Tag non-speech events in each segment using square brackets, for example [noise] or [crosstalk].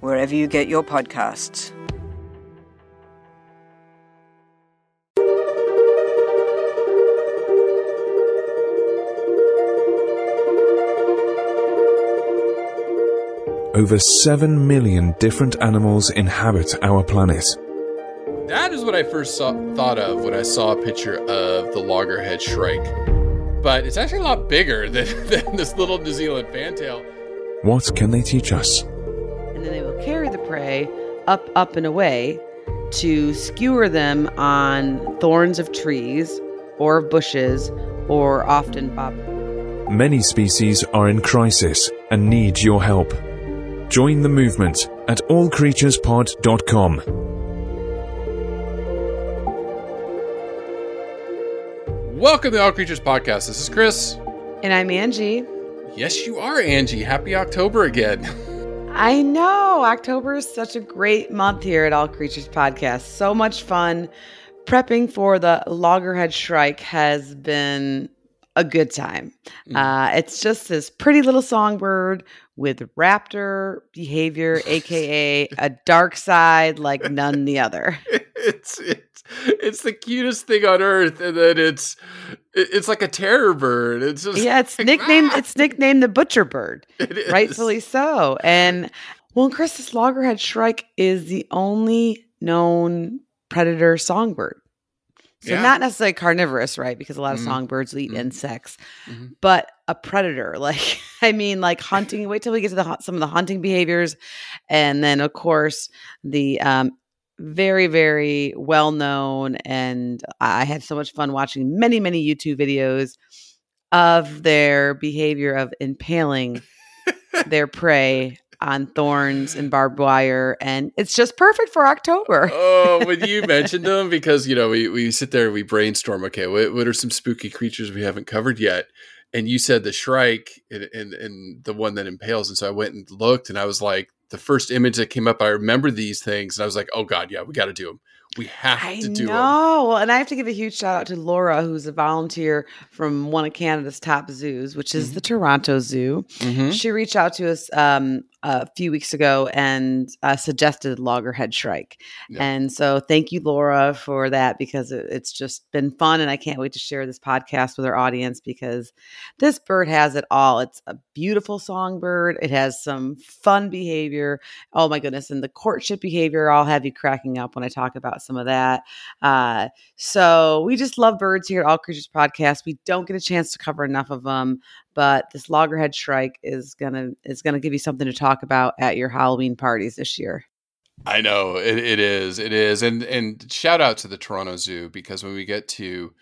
wherever you get your podcasts. Over 7 million different animals inhabit our planet. That is what I first saw, thought of when I saw a picture of the loggerhead shrike. But it's actually a lot bigger [laughs] than, than this little New Zealand fantail. What can they teach us? And then they will carry the prey up, up, and away to skewer them on thorns of trees or bushes or often bob. Many species are in crisis and need your help. Join the movement at allcreaturespod.com. Welcome to the All Creatures Podcast. This is Chris. And I'm Angie. Yes, you are, Angie. Happy October again. [laughs] I know October is such a great month here at All Creatures Podcast. So much fun. Prepping for the Loggerhead Shrike has been a good time. Mm. Uh, it's just this pretty little songbird with raptor behavior, [laughs] aka a dark side like none the other. [laughs] It's it's it's the cutest thing on earth, and then it's it's like a terror bird. It's just yeah, it's [laughs] like, nicknamed ah! it's nicknamed the butcher bird, It is. rightfully so. And well, Chris, this loggerhead shrike is the only known predator songbird. So Yeah. not necessarily carnivorous, right? Because a lot of Mhm. songbirds will eat Mhm. insects, Mhm. but a predator. [laughs] Like I mean, like hunting. Wait till we get to the some of the hunting behaviors, and then of course the um, very very well known. And I had so much fun watching many many YouTube videos of their behavior of impaling [laughs] their prey on thorns and barbed wire, and it's just perfect for October. oh, when you [laughs] mentioned them, because you know we, we sit there and we brainstorm. Okay, what, what are some spooky creatures we haven't covered yet? And you said the shrike and, and and the one that impales, and so I went and looked, and I was like, the first image that came up, I remember these things, and I was like, oh god, yeah, we got to do them. We have I to do them. know. Well, and I have to give a huge shout out to Laura, who's a volunteer from one of Canada's top zoos, which is the Toronto Zoo. Mhm. She reached out to us um, a few weeks ago and uh, suggested loggerhead shrike. Yeah. And so, thank you, Laura, for that because it, it's just been fun, and I can't wait to share this podcast with our audience because this bird has it all. It's a beautiful songbird. It has some fun behavior. Oh my goodness, and the courtship behavior. I'll have you cracking up when I talk about some of that. Uh, so we just love birds here at All Creatures Podcast. We don't get a chance to cover enough of them, but this loggerhead shrike is gonna is gonna give you something to talk about at your Halloween parties this year. I know it, it is. It is. And and shout out to the Toronto Zoo because when we get to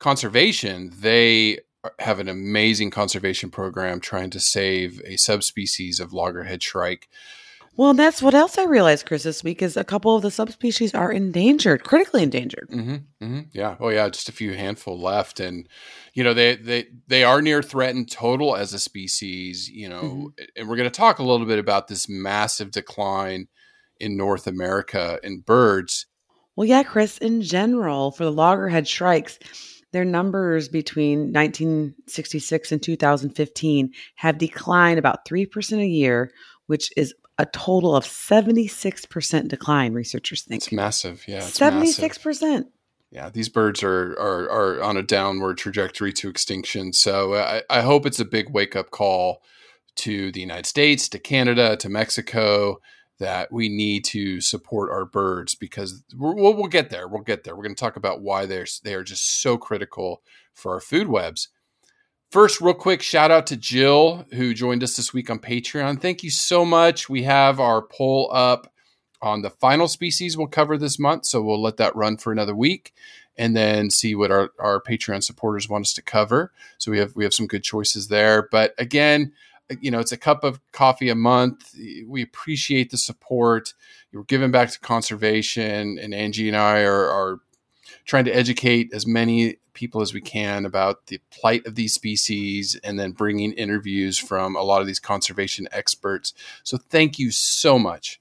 conservation, they have an amazing conservation program trying to save a subspecies of loggerhead shrike. Well, that's what else I realized, Chris, this week is a couple of the subspecies are endangered, critically endangered. hmm hmm Yeah. Oh, yeah. Just a few handful left, and you know they they they are near threatened total as a species. You know, and we're going to talk a little bit about this massive decline in North America in birds. Well, yeah, Chris, in general, for the loggerhead shrikes, their numbers between 1966 and 2015 have declined about 3% a year, which is a total of 76% decline, researchers think. It's massive. Yeah. It's 76%. yeah, these birds are, are are on a downward trajectory to extinction. So I, I hope it's a big wake up call to the United States, to Canada, to Mexico that we need to support our birds because we'll, we'll get there. We'll get there. We're going to talk about why they're they are just so critical for our food webs. First, real quick shout out to Jill who joined us this week on Patreon. Thank you so much. We have our poll up on the final species we'll cover this month. So we'll let that run for another week and then see what our, our Patreon supporters want us to cover. So we have we have some good choices there. But again, you know, it's a cup of coffee a month. We appreciate the support. You're giving back to conservation, and Angie and I are, are trying to educate as many people as we can about the plight of these species and then bringing interviews from a lot of these conservation experts. So thank you so much.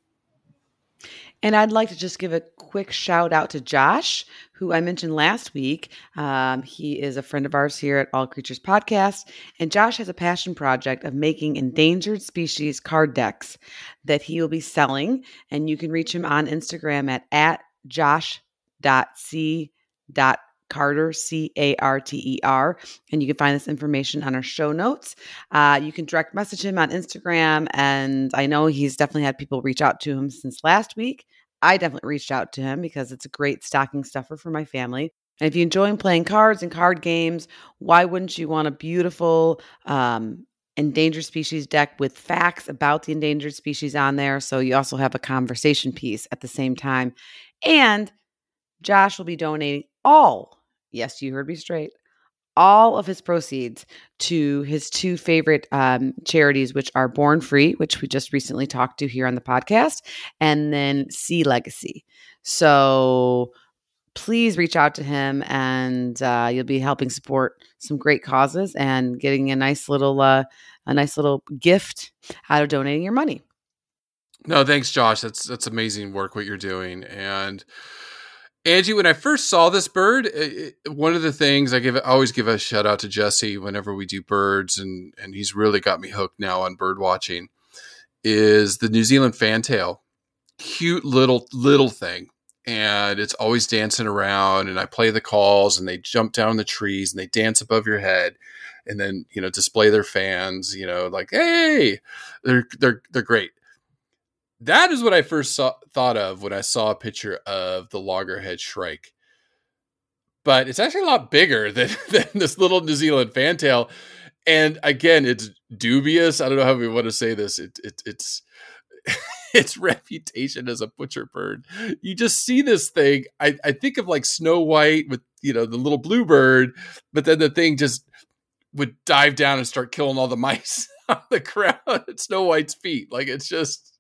And I'd like to just give a quick shout out to Josh, who I mentioned last week. Um, he is a friend of ours here at All Creatures Podcast. And Josh has a passion project of making endangered species card decks that he will be selling. And you can reach him on Instagram at, at josh.c.com Carter, C A R T E R. And you can find this information on our show notes. Uh, you can direct message him on Instagram. And I know he's definitely had people reach out to him since last week. I definitely reached out to him because it's a great stocking stuffer for my family. And if you enjoy playing cards and card games, why wouldn't you want a beautiful um, endangered species deck with facts about the endangered species on there? So you also have a conversation piece at the same time. And Josh will be donating all yes, you heard me straight, all of his proceeds to his two favorite um, charities, which are Born Free, which we just recently talked to here on the podcast, and then Sea Legacy. So please reach out to him, and uh, you'll be helping support some great causes and getting a nice little uh, a nice little gift out of donating your money. No, thanks, Josh. That's that's amazing work what you're doing, and Angie, when I first saw this bird, it, one of the things I give, I always give a shout out to Jesse whenever we do birds, and and he's really got me hooked now on bird watching. Is the New Zealand fantail, cute little little thing, and it's always dancing around. And I play the calls, and they jump down the trees, and they dance above your head, and then you know display their fans. You know, like hey, they're they're they're great that is what I first saw, thought of when I saw a picture of the loggerhead shrike. But it's actually a lot bigger than, [laughs] than this little New Zealand fantail. And again, it's dubious. I don't know how we want to say this. It, it, it's [laughs] its reputation as a butcher bird. You just see this thing. I, I think of like Snow White with you know the little blue bird, but then the thing just would dive down and start killing all the mice [laughs] on the ground at Snow White's feet. Like it's just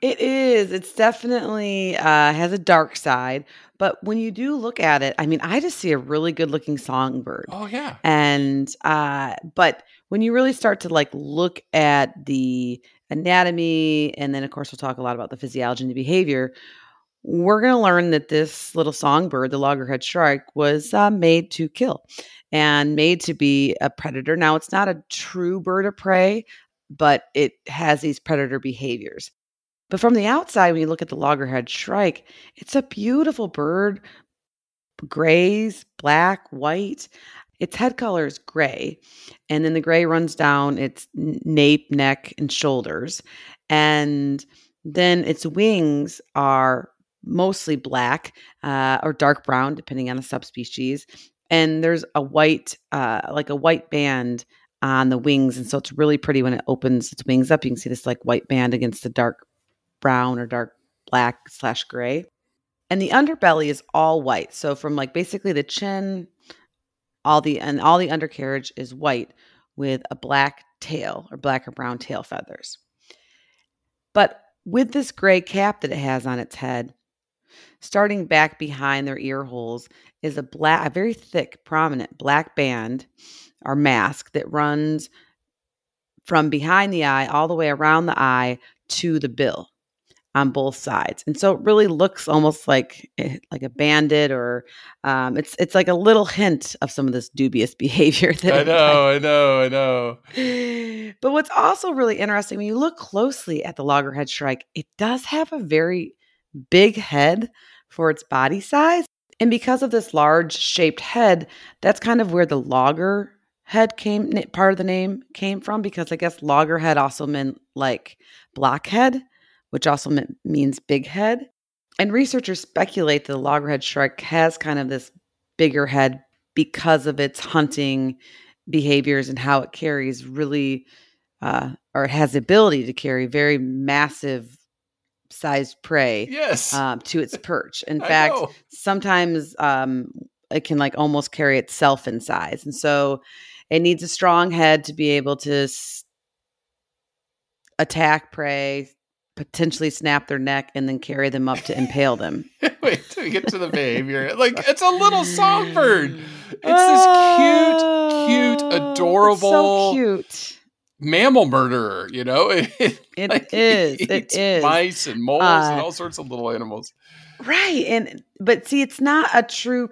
it is. It's definitely uh, has a dark side, but when you do look at it, I mean, I just see a really good looking songbird. Oh yeah. And uh, but when you really start to like look at the anatomy, and then of course we'll talk a lot about the physiology and the behavior. We're going to learn that this little songbird, the loggerhead shrike, was uh, made to kill and made to be a predator. Now, it's not a true bird of prey, but it has these predator behaviors. But from the outside, when you look at the loggerhead shrike, it's a beautiful bird, grays, black, white. Its head color is gray, and then the gray runs down its nape, neck, and shoulders. And then its wings are mostly black uh, or dark brown, depending on the subspecies. And there's a white, uh, like a white band on the wings. And so it's really pretty when it opens its wings up. You can see this like white band against the dark brown or dark black slash gray. And the underbelly is all white. So from like basically the chin, all the and all the undercarriage is white with a black tail or black or brown tail feathers. But with this gray cap that it has on its head, starting back behind their ear holes is a black, a very thick, prominent black band or mask that runs from behind the eye all the way around the eye to the bill on both sides, and so it really looks almost like eh, like a bandit, or um, it's it's like a little hint of some of this dubious [laughs] behavior. That I know, I know, I know. [laughs] But what's also really interesting when you look closely at the loggerhead shrike, it does have a very big head for its body size, and because of this large shaped head, that's kind of where the logger head came part of the name came from because I guess loggerhead also meant like blockhead which also means big head. And researchers speculate that the loggerhead shrike has kind of this bigger head because of its hunting behaviors and how it carries really, uh, or it has the ability to carry very massive sized prey yes. um, to its [laughs] perch. In fact, sometimes um, it can like almost carry itself in size. And so it needs a strong head to be able to attack prey, potentially snap their neck, and then carry them up to impale them. [laughs] Wait till we get to the behavior. Like it's a little songbird. It's this cute, cute, adorable, so cute mammal murderer. You know, [laughs] it like, is. It is mice and moles uh, and all sorts of little animals. Right, and but see, it's not a true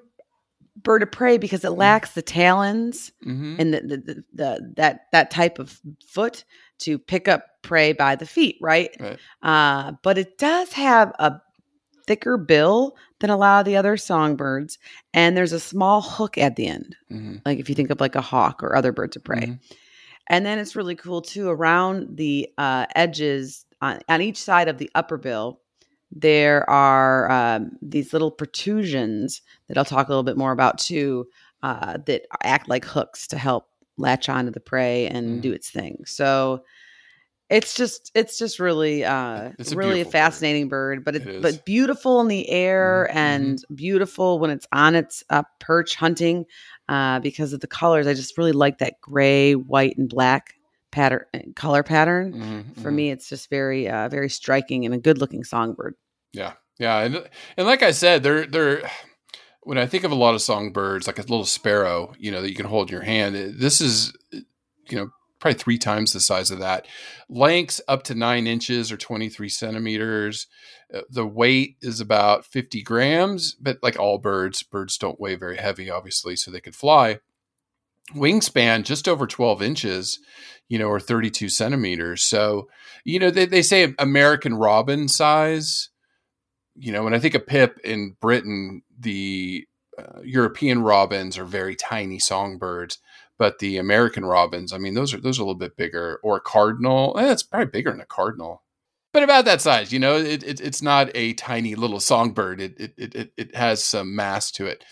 bird of prey because it mm-hmm. lacks the talons mm-hmm. and the, the, the, the, that that type of foot to pick up prey by the feet, right? right. Uh, but it does have a thicker bill than a lot of the other songbirds, and there's a small hook at the end, mm-hmm. like if you think of like a hawk or other birds of prey. Mm-hmm. And then it's really cool too. Around the uh, edges on, on each side of the upper bill, there are um, these little protrusions that I'll talk a little bit more about too, uh, that act like hooks to help latch onto the prey and mm. do its thing. So it's just it's just really uh it's a really a fascinating bird, bird but it, it but beautiful in the air mm-hmm. and beautiful when it's on its uh, perch hunting uh because of the colors. I just really like that gray, white and black pattern color pattern. Mm-hmm. For me it's just very uh very striking and a good-looking songbird. Yeah. Yeah, and and like I said, they're they're when I think of a lot of songbirds, like a little sparrow, you know, that you can hold in your hand, this is, you know, probably three times the size of that. Lengths up to nine inches or 23 centimeters. Uh, the weight is about 50 grams, but like all birds, birds don't weigh very heavy, obviously, so they could fly. Wingspan just over 12 inches, you know, or 32 centimeters. So, you know, they, they say American robin size you know, when I think of Pip in Britain, the uh, European robins are very tiny songbirds, but the American robins, I mean, those are those are a little bit bigger. Or cardinal, eh, it's probably bigger than a cardinal, but about that size. You know, it, it it's not a tiny little songbird. It, it it it has some mass to it.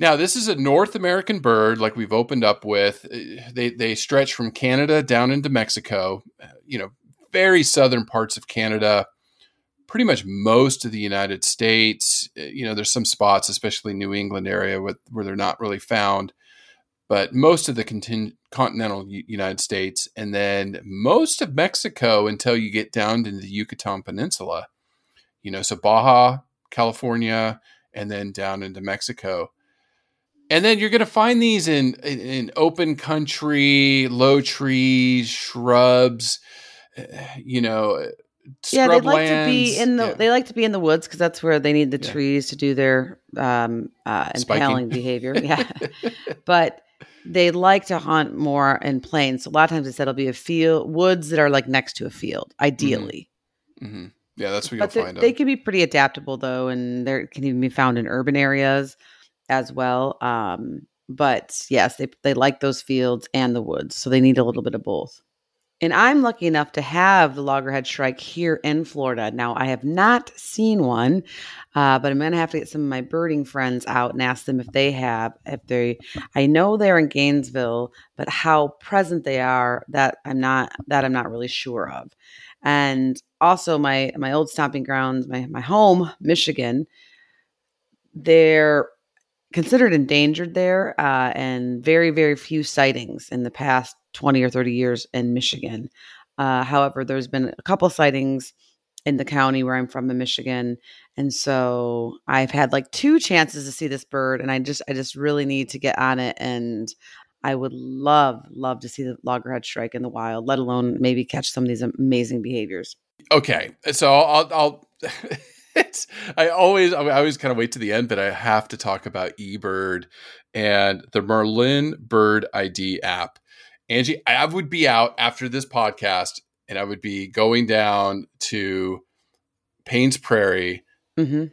Now, this is a North American bird, like we've opened up with. They they stretch from Canada down into Mexico. You know, very southern parts of Canada pretty much most of the United States. Eh, you know, there's some spots, especially New England area, with, where they're not really found, but most of the continental United States, and then most of Mexico until you get down into the Yucatan Peninsula. You know, so Baja, California, and then down into Mexico. And then you're going to find these in, in, in open country, low trees, shrubs, eh, you know, yeah, they like to be in the yeah. they like to be in the woods because that's where they need the yeah. trees to do their um, uh, impaling behavior. [laughs] Yeah, but they like to hunt more in plains. So a lot of times they said it'll be a field woods that are like next to a field, mm-hmm. ideally. Mm-hmm. Mm-hmm. Yeah, that's where you'll find them. They can be pretty adaptable though, and they can even be found in urban areas as well. Um, but yes, they they like those fields and the woods, so they need a little bit of both. And I'm lucky enough to have the loggerhead shrike here in Florida. Now, I have not seen one, uh, but I'm going to have to get some of my birding friends out and ask them if they have. If they, I know they're in Gainesville, but how present they are, that I'm not, that I'm not really sure of. And also, my my old stomping grounds, my my home, Michigan, they're considered endangered there, uh, and very very few sightings in the past 20 or 30 years in Michigan. Uh, however, there's been a couple sightings in the county where I'm from in Michigan. And so I've had like two chances to see this bird and I just I just really need to get on it and I would love love to see the loggerhead shrike in the wild, let alone maybe catch some of these amazing behaviors. Okay. So I'll I'll [laughs] it's, I always I always kind of wait to the end, but I have to talk about eBird and the Merlin Bird ID app. Angie, I would be out after this podcast and I would be going down to Paynes Prairie mm-hmm.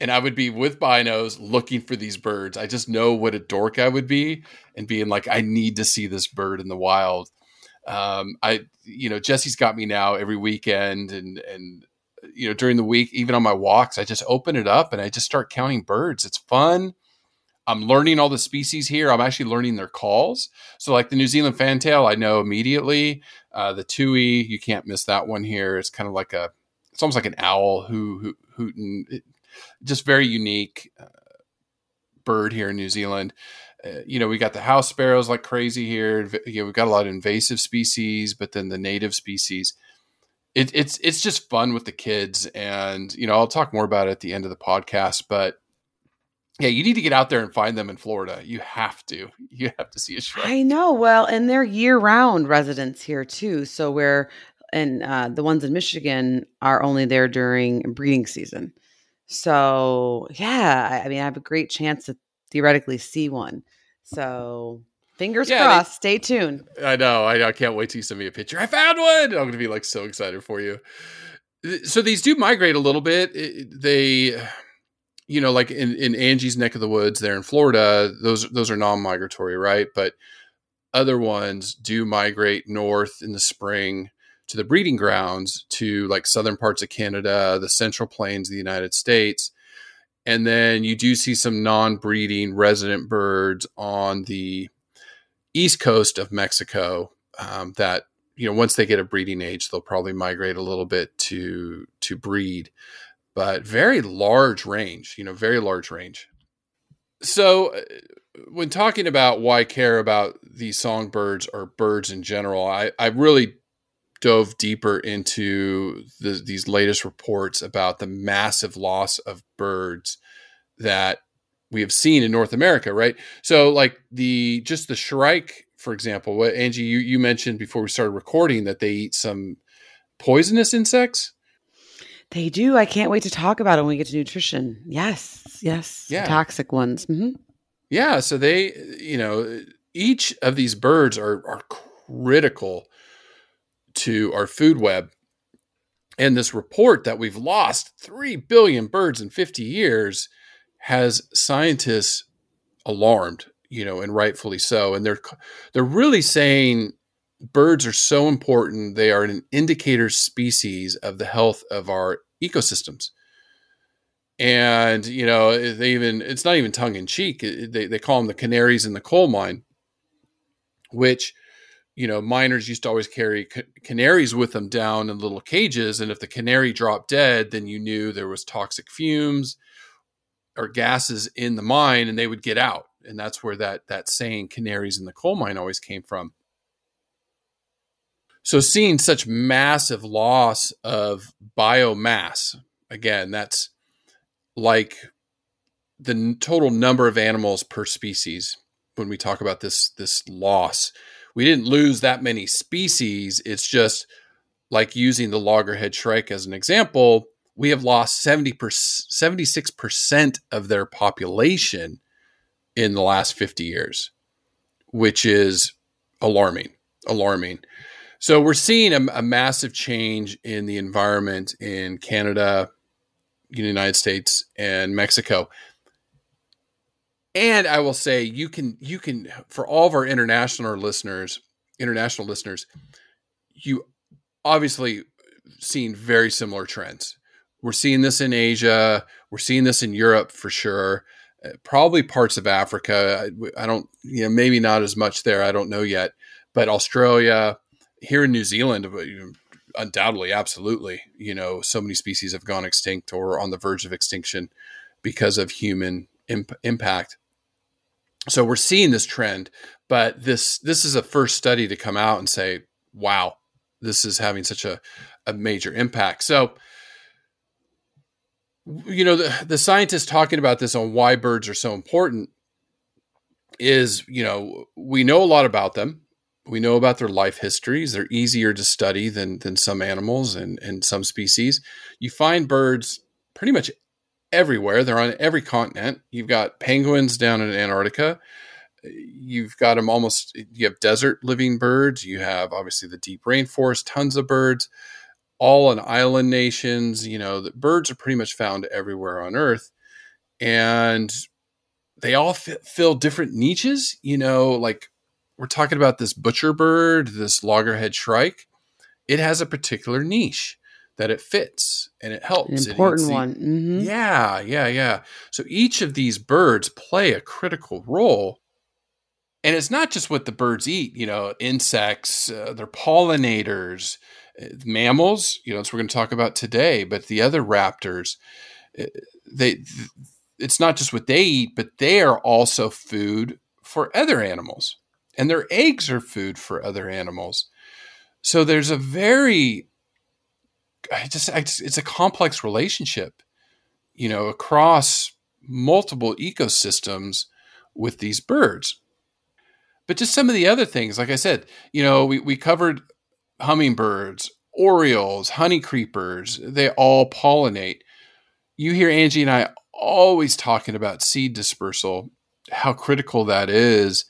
and I would be with binos looking for these birds. I just know what a dork I would be and being like, I need to see this bird in the wild. Um, I, you know, Jesse's got me now every weekend and, and, you know, during the week, even on my walks, I just open it up and I just start counting birds. It's fun. I'm learning all the species here. I'm actually learning their calls. So, like the New Zealand fantail, I know immediately. Uh, the tui, you can't miss that one here. It's kind of like a, it's almost like an owl who, who hooting, just very unique uh, bird here in New Zealand. Uh, you know, we got the house sparrows like crazy here. You know, we've got a lot of invasive species, but then the native species. It, it's it's just fun with the kids, and you know, I'll talk more about it at the end of the podcast. But yeah, you need to get out there and find them in Florida. You have to. You have to see a shrike. I know. Well, and they're year-round residents here too. So we're and uh, the ones in Michigan are only there during breeding season. So yeah, I, mean, I have a great chance to theoretically see one. So fingers Yeah, crossed. stay tuned. I know. I, I can't wait till you send me a picture. I found one. I'm going to be like so excited for you. So these do migrate a little bit. It- they, you know, like in, in Angie's neck of the woods there in Florida, those those are non-migratory, right? But other ones do migrate north in the spring to the breeding grounds to like southern parts of Canada, the central plains of the United States. And then you do see some non-breeding resident birds on the east coast of Mexico um, that you know once they get a breeding age they'll probably migrate a little bit to to breed but very large range you know very large range so uh, when talking about why care about these songbirds or birds in general i i really dove deeper into the, these latest reports about the massive loss of birds that we have seen in North America, right? So, like the just the shrike, for example, what Angie you, you mentioned before we started recording that they eat some poisonous insects. They do. I can't wait to talk about it when we get to nutrition. Yes, yes. Yeah. Toxic ones. Mm-hmm. Yeah, so they, you know, each of these birds are are critical to our food web. And this report that we've lost 3 billion birds in 50 years has scientists alarmed, you know, and rightfully so. And they're they're really saying birds are so important, they are an indicator species of the health of our ecosystems. And you know, they even it's not even tongue in cheek. They they call them the canaries in the coal mine, which you know miners used to always carry ca- canaries with them down in little cages, and if the canary dropped dead, then you knew there was toxic fumes or gases in the mine, and they would get out. And that's where that that saying "canaries in the coal mine" always came from. So seeing such massive loss of biomass, again, that's like the total number of animals per species when we talk about this this loss. We didn't lose that many species. It's just like using the loggerhead shrike as an example we have lost 70 76% of their population in the last 50 years which is alarming alarming so we're seeing a, a massive change in the environment in canada the United States and Mexico. And I will say you can you can for all of our international listeners, international listeners, you obviously seeing very similar trends. We're seeing this in Asia, we're seeing this in Europe for sure. Uh, probably parts of Africa. I, I don't, you know, maybe not as much there. I don't know yet, but Australia, here in New Zealand, undoubtedly, absolutely. You know, so many species have gone extinct or on the verge of extinction because of human imp- impact. So we're seeing this trend, but this this is a first study to come out and say, "Wow, this is having such a, a major impact." So, you know, the, the scientists talking about this on why birds are so important is, you know, we know a lot about them we know about their life histories. They're easier to study than than some animals and and some species. You find birds pretty much everywhere. They're on every continent. You've got penguins down in Antarctica. You've got them almost. You have desert living birds. You have obviously the deep rainforest, tons of birds, all in island nations. You know, the birds are pretty much found everywhere on Earth, and they all fill different niches. You know, like we're talking about this butcher bird, this loggerhead shrike. It has a particular niche that it fits and it helps. An important the- one. hmm Yeah, yeah, yeah. So each of these birds play a critical role. And it's not just what the birds eat, you know, insects, uh, they're pollinators, uh, mammals, you know, that's what we're going to talk about today, but the other raptors, uh, they it's not just what they eat, but they are also food for other animals, and their eggs are food for other animals. So there's a very, I just, I just it's a complex relationship, you know, across multiple ecosystems with these birds. But just some of the other things, like I said, you know, we, we covered hummingbirds, orioles, honey creepers, they all pollinate. You hear Angie and I always talking about seed dispersal, how critical that is.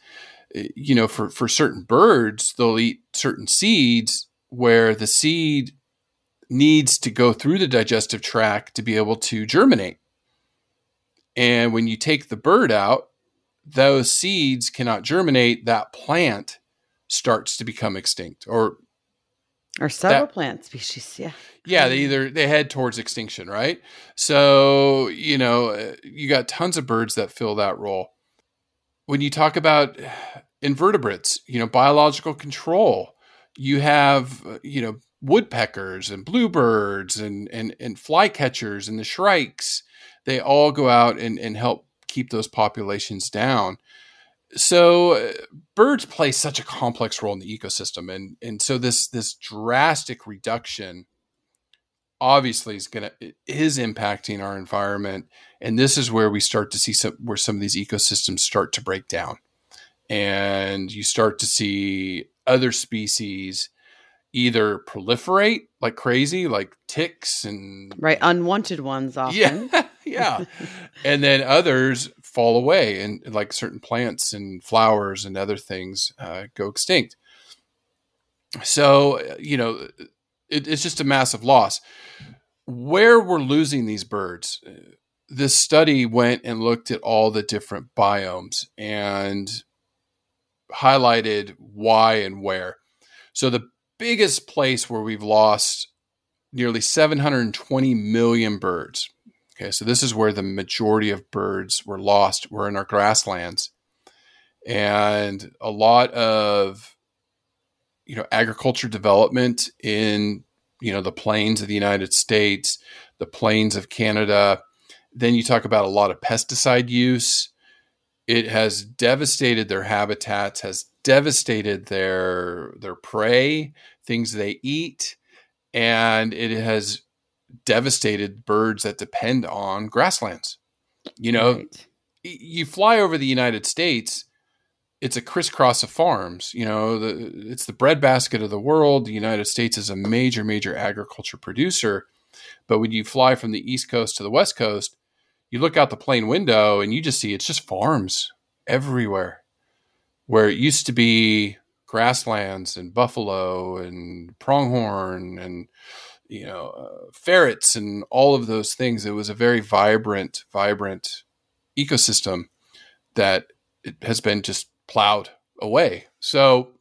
You know, for, for certain birds, they'll eat certain seeds where the seed needs to go through the digestive tract to be able to germinate. And when you take the bird out, those seeds cannot germinate. That plant starts to become extinct or or several that, plant species yeah yeah they either they head towards extinction right so you know uh, you got tons of birds that fill that role when you talk about invertebrates you know biological control you have you know woodpeckers and bluebirds and and and flycatchers and the shrikes. They all go out and, and help keep those populations down. So uh, birds play such a complex role in the ecosystem and and so this this drastic reduction obviously is going to is impacting our environment and this is where we start to see some where some of these ecosystems start to break down. And you start to see other species either proliferate like crazy like ticks and right unwanted ones [laughs] often. yeah. [laughs] Yeah and then others fall away and like certain plants and flowers and other things uh, go extinct. So you know it, it's just a massive loss where we're losing these birds this study went and looked at all the different biomes and highlighted why and where so the biggest place where we've lost nearly 720 million birds Okay, so this is where the majority of birds were lost, were in our grasslands. And a lot of you know agriculture development in you know the plains of the United States, the plains of Canada. Then you talk about a lot of pesticide use. It has devastated their habitats, has devastated their their prey, things they eat, and it has devastated birds that depend on grasslands. You know, right. you fly over the United States, it's a crisscross of farms. You know, the, it's the breadbasket of the world. The United States is a major, major agriculture producer. But when you fly from the East Coast to the West Coast, you look out the plane window and you just see it's just farms everywhere. Where it used to be grasslands and buffalo and pronghorn and you know uh, ferrets and all of those things it was a very vibrant vibrant ecosystem that has been just plowed away so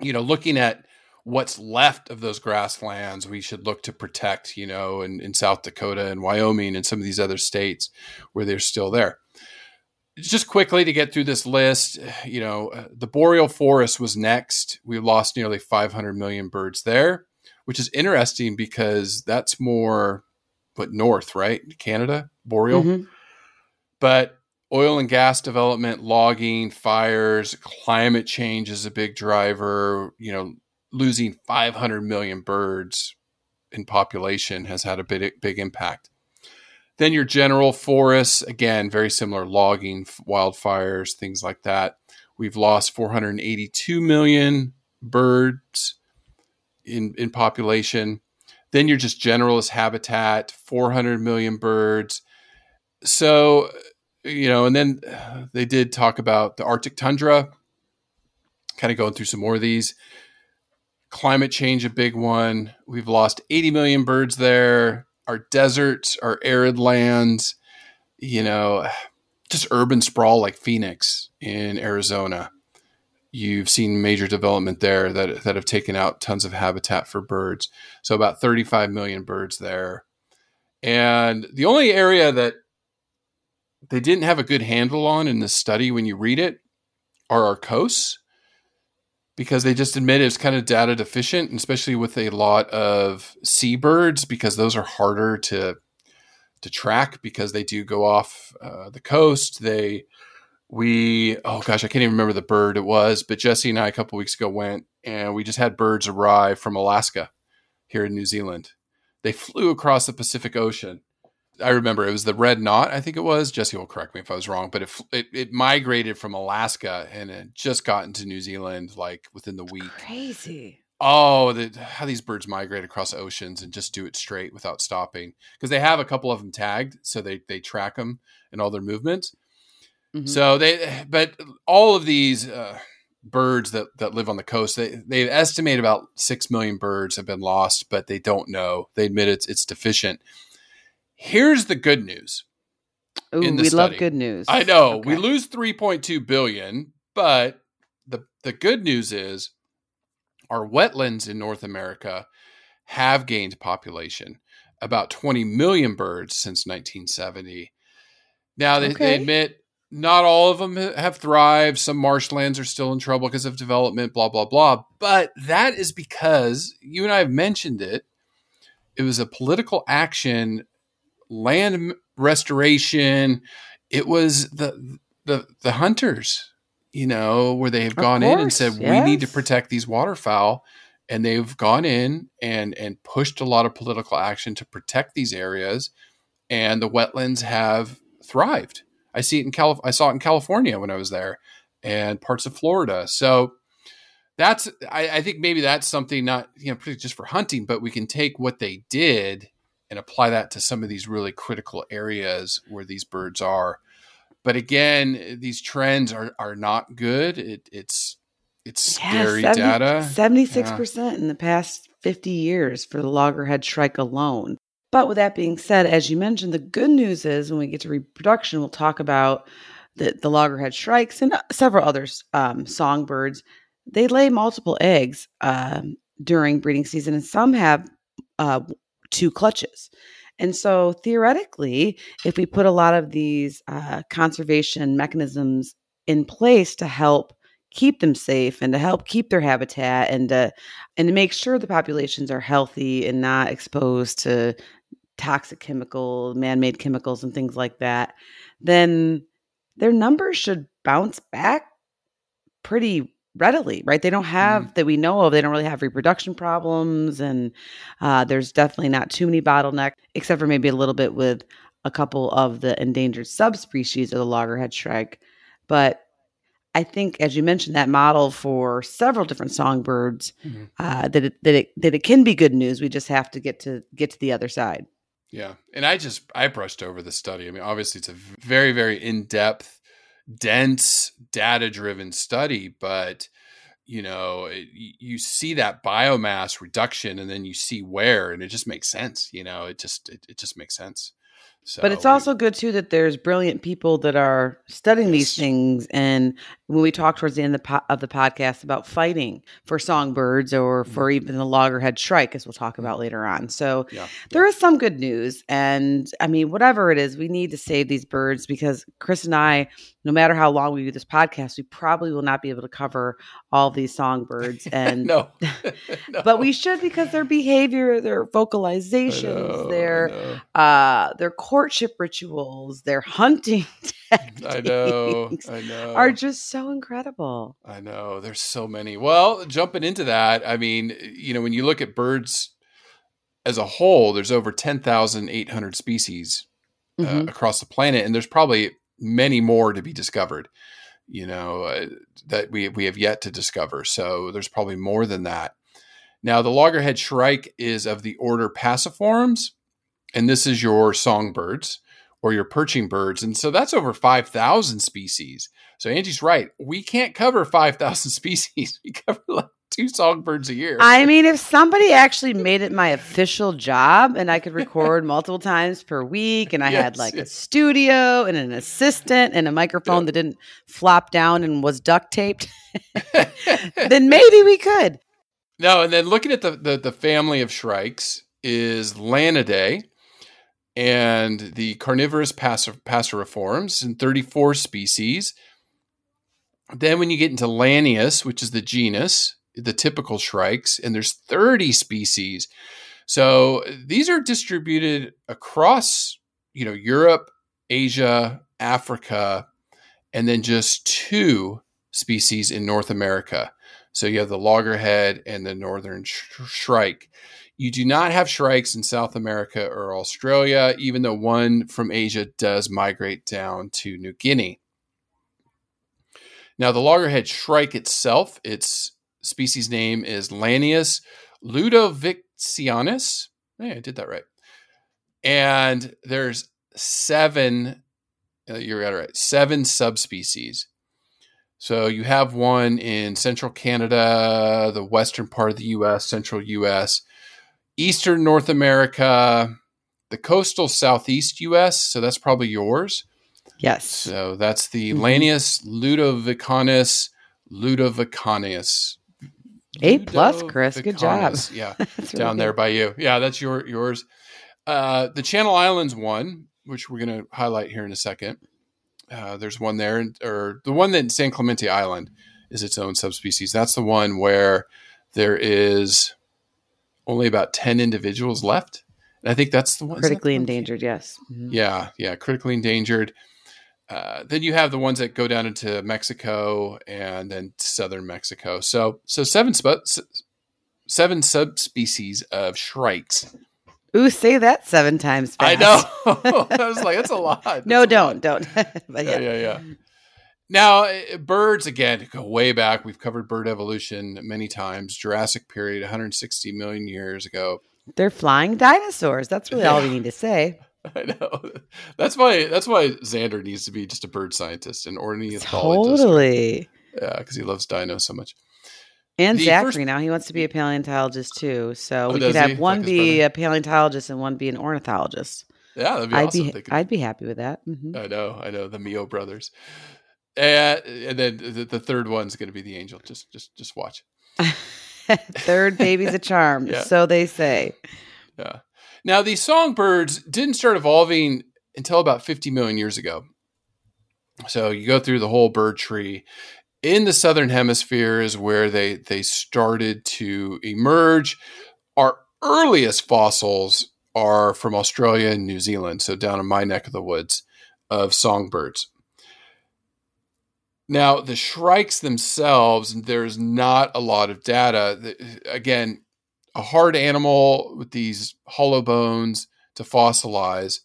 you know looking at what's left of those grasslands we should look to protect you know in, in south dakota and wyoming and some of these other states where they're still there just quickly to get through this list you know uh, the boreal forest was next we lost nearly 500 million birds there which is interesting because that's more but north, right? Canada, boreal. Mm-hmm. But oil and gas development, logging, fires, climate change is a big driver. You know, losing 500 million birds in population has had a big, big impact. Then your general forests, again, very similar logging, wildfires, things like that. We've lost 482 million birds in, in population. Then you're just generalist habitat, 400 million birds. So, you know, and then they did talk about the Arctic tundra, kind of going through some more of these. Climate change, a big one. We've lost 80 million birds there. Our deserts, our arid lands, you know, just urban sprawl like Phoenix in Arizona you've seen major development there that that have taken out tons of habitat for birds. So about 35 million birds there. And the only area that they didn't have a good handle on in this study when you read it are our coasts because they just admit it's kind of data deficient, especially with a lot of seabirds because those are harder to to track because they do go off uh, the coast. They we oh gosh, I can't even remember the bird it was, but Jesse and I a couple weeks ago went and we just had birds arrive from Alaska here in New Zealand. They flew across the Pacific Ocean. I remember it was the red knot, I think it was. Jesse will correct me if I was wrong, but it it, it migrated from Alaska and it just got into New Zealand like within the week. Crazy. Oh, the, how these birds migrate across oceans and just do it straight without stopping because they have a couple of them tagged, so they they track them and all their movements. Mm-hmm. So they, but all of these uh, birds that that live on the coast, they they estimate about six million birds have been lost, but they don't know. They admit it's it's deficient. Here's the good news. Ooh, we study. love good news. I know okay. we lose three point two billion, but the the good news is our wetlands in North America have gained population, about 20 million birds since 1970. Now, they, okay. they admit not all of them have thrived. Some marshlands are still in trouble because of development, blah, blah, blah. But that is because you and I have mentioned it. It was a political action, land restoration. It was the the the hunters you know, where they have gone course, in and said yes. we need to protect these waterfowl, and they've gone in and and pushed a lot of political action to protect these areas, and the wetlands have thrived. I see it in Calif- I saw it in California when I was there, and parts of Florida. So that's I, I think maybe that's something not you know just for hunting, but we can take what they did and apply that to some of these really critical areas where these birds are but again, these trends are are not good. It, it's it's yeah, scary 70, data. Seventy six percent in the past fifty years for the loggerhead shrike alone. But with that being said, as you mentioned, the good news is when we get to reproduction, we'll talk about the, the loggerhead shrikes and uh, several other um, songbirds. They lay multiple eggs um, during breeding season, and some have uh, two clutches. And so, theoretically, if we put a lot of these uh, conservation mechanisms in place to help keep them safe and to help keep their habitat and to, and to make sure the populations are healthy and not exposed to toxic chemicals, man-made chemicals, and things like that, then their numbers should bounce back pretty readily, right? They don't have mm. that we know of. They don't really have reproduction problems, and uh, there's definitely not too many bottlenecks, except for maybe a little bit with a couple of the endangered subspecies of the loggerhead shrike. But I think, as you mentioned, that model for several different songbirds, mm-hmm. uh, that it, that it that it can be good news. We just have to get to get to the other side. Yeah, and I just I brushed over the study. I mean, obviously, it's a very very in depth dense data driven study but you know it, you see that biomass reduction and then you see where and it just makes sense you know it just it, it just makes sense so but it's also good too that there's brilliant people that are studying yes. these things. And when we talk towards the end of the, po- of the podcast about fighting for songbirds or for mm-hmm. even the loggerhead shrike, as we'll talk about later on. So yeah. there yeah. is some good news. And I mean, whatever it is, we need to save these birds because Chris and I, no matter how long we do this podcast, we probably will not be able to cover all these songbirds. [laughs] And no. [laughs] [laughs] no. but we should because their behavior, their vocalizations, know, their uh, their courtship rituals, their hunting [laughs] I know, I know, are just so incredible. I know. There's so many. Well, jumping into that, I mean, you know, when you look at birds as a whole, there's over 10,800 species uh, mm-hmm. across the planet, and there's probably many more to be discovered. You know uh, that we we have yet to discover. So there's probably more than that. Now, the loggerhead shrike is of the order Passeriformes, and this is your songbirds or your perching birds. And so that's over 5,000 species. So Angie's right. We can't cover 5,000 [laughs] species. We cover like two songbirds a year. I mean, if somebody actually made it my official job and I could record multiple times per week and I yes, had like yes. a studio and an assistant and a microphone that didn't flop down and was duct taped, [laughs] then maybe we could. No, and then looking at the, the, the family of shrikes is Laniidae and the carnivorous passeriforms in 34 species. Then when you get into Lanius, which is the genus, the typical shrikes, and there's 30 species. So these are distributed across, you know, Europe, Asia, Africa, and then just two species in North America. So you have the loggerhead and the northern sh- shrike. You do not have shrikes in South America or Australia, even though one from Asia does migrate down to New Guinea. Now, the loggerhead shrike itself, its species name is Lanius ludovicianus. Hey, I did that right. And there's seven, uh, you're right, seven subspecies. So you have one in central Canada, the western part of the US, central US, eastern North America, the coastal southeast US. So that's probably yours. Yes. So that's the mm-hmm. Lanius ludovicianus ludovicianus. A plus, Chris. Good job. Yeah, [laughs] down there by you. Yeah, that's your yours. Uh, the Channel Islands one, which we're going to highlight here in a second. Uh, there's one there, or the one that San Clemente Island is its own subspecies. That's the one where there is only about 10 individuals left. And I think that's the one critically endangered. Yes. Mm-hmm. Yeah. Yeah. Critically endangered. Uh, then you have the ones that go down into Mexico and then southern Mexico. So, so seven, sp- seven subspecies of shrikes Ooh, say that seven times fast. [laughs] I know. [laughs] I was like, that's a lot. That's no, a don't, lot. don't. [laughs] but yeah. yeah, yeah, yeah. Now, eh, birds again go way back. We've covered bird evolution many times. Jurassic period, 160 million years ago. They're flying dinosaurs. That's really yeah. all we need to say. [laughs] I know. That's why. That's why Xander needs to be just a bird scientist and ornithologist. Totally. Yeah, because he loves dinos so much. And the Zachary first... now he wants to be a paleontologist too. So oh, we could have he? one like be a paleontologist and one be an ornithologist. Yeah, that'd be I'd awesome. Be, I'd be happy with that. Mm-hmm. I know, I know the Mio brothers. And, and then the, the third one's going to be the angel. Just, just, just watch. [laughs] third baby's a charm, yeah. so they say. Yeah. Now these songbirds didn't start evolving until about 50 million years ago. So you go through the whole bird tree, in the southern hemisphere is where they they started to emerge. Our earliest fossils are from Australia and New Zealand, so down in my neck of the woods of songbirds. Now, the shrikes themselves, there's not a lot of data. Again, a hard animal with these hollow bones to fossilize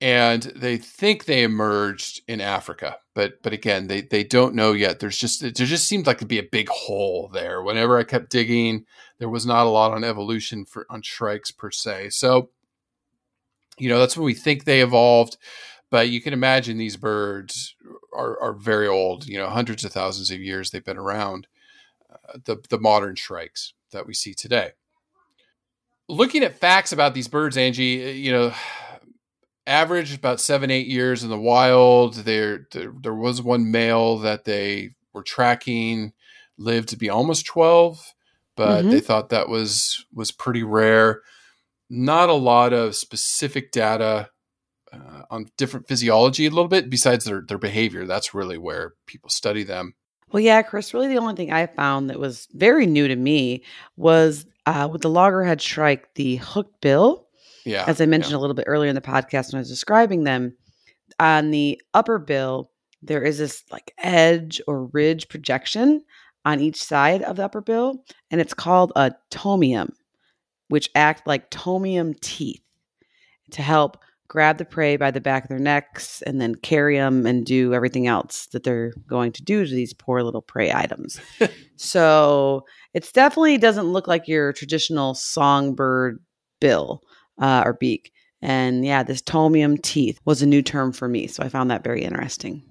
and they think they emerged in Africa, but but again, they they don't know yet. There's just there just seemed like to be a big hole there. Whenever I kept digging, there was not a lot on evolution for on shrikes per se. So, you know, that's when we think they evolved, but you can imagine these birds are are very old. You know, hundreds of thousands of years they've been around. Uh, the the modern shrikes that we see today. Looking at facts about these birds, Angie, you know average about seven, eight years in the wild. There, there, there was one male that they were tracking, lived to be almost 12, but mm-hmm. they thought that was was pretty rare. Not a lot of specific data uh, on different physiology a little bit besides their their behavior. That's really where people study them. Well, yeah, Chris. Really, the only thing I found that was very new to me was uh, with the loggerhead shrike, the hooked bill. Yeah. As I mentioned yeah. a little bit earlier in the podcast when I was describing them, on the upper bill, there is this like edge or ridge projection on each side of the upper bill, and it's called a tomium, which act like tomium teeth to help grab the prey by the back of their necks and then carry them and do everything else that they're going to do to these poor little prey items. [laughs] so it's definitely doesn't look like your traditional songbird bill uh, or beak. And yeah, this tomium teeth was a new term for me. So I found that very interesting.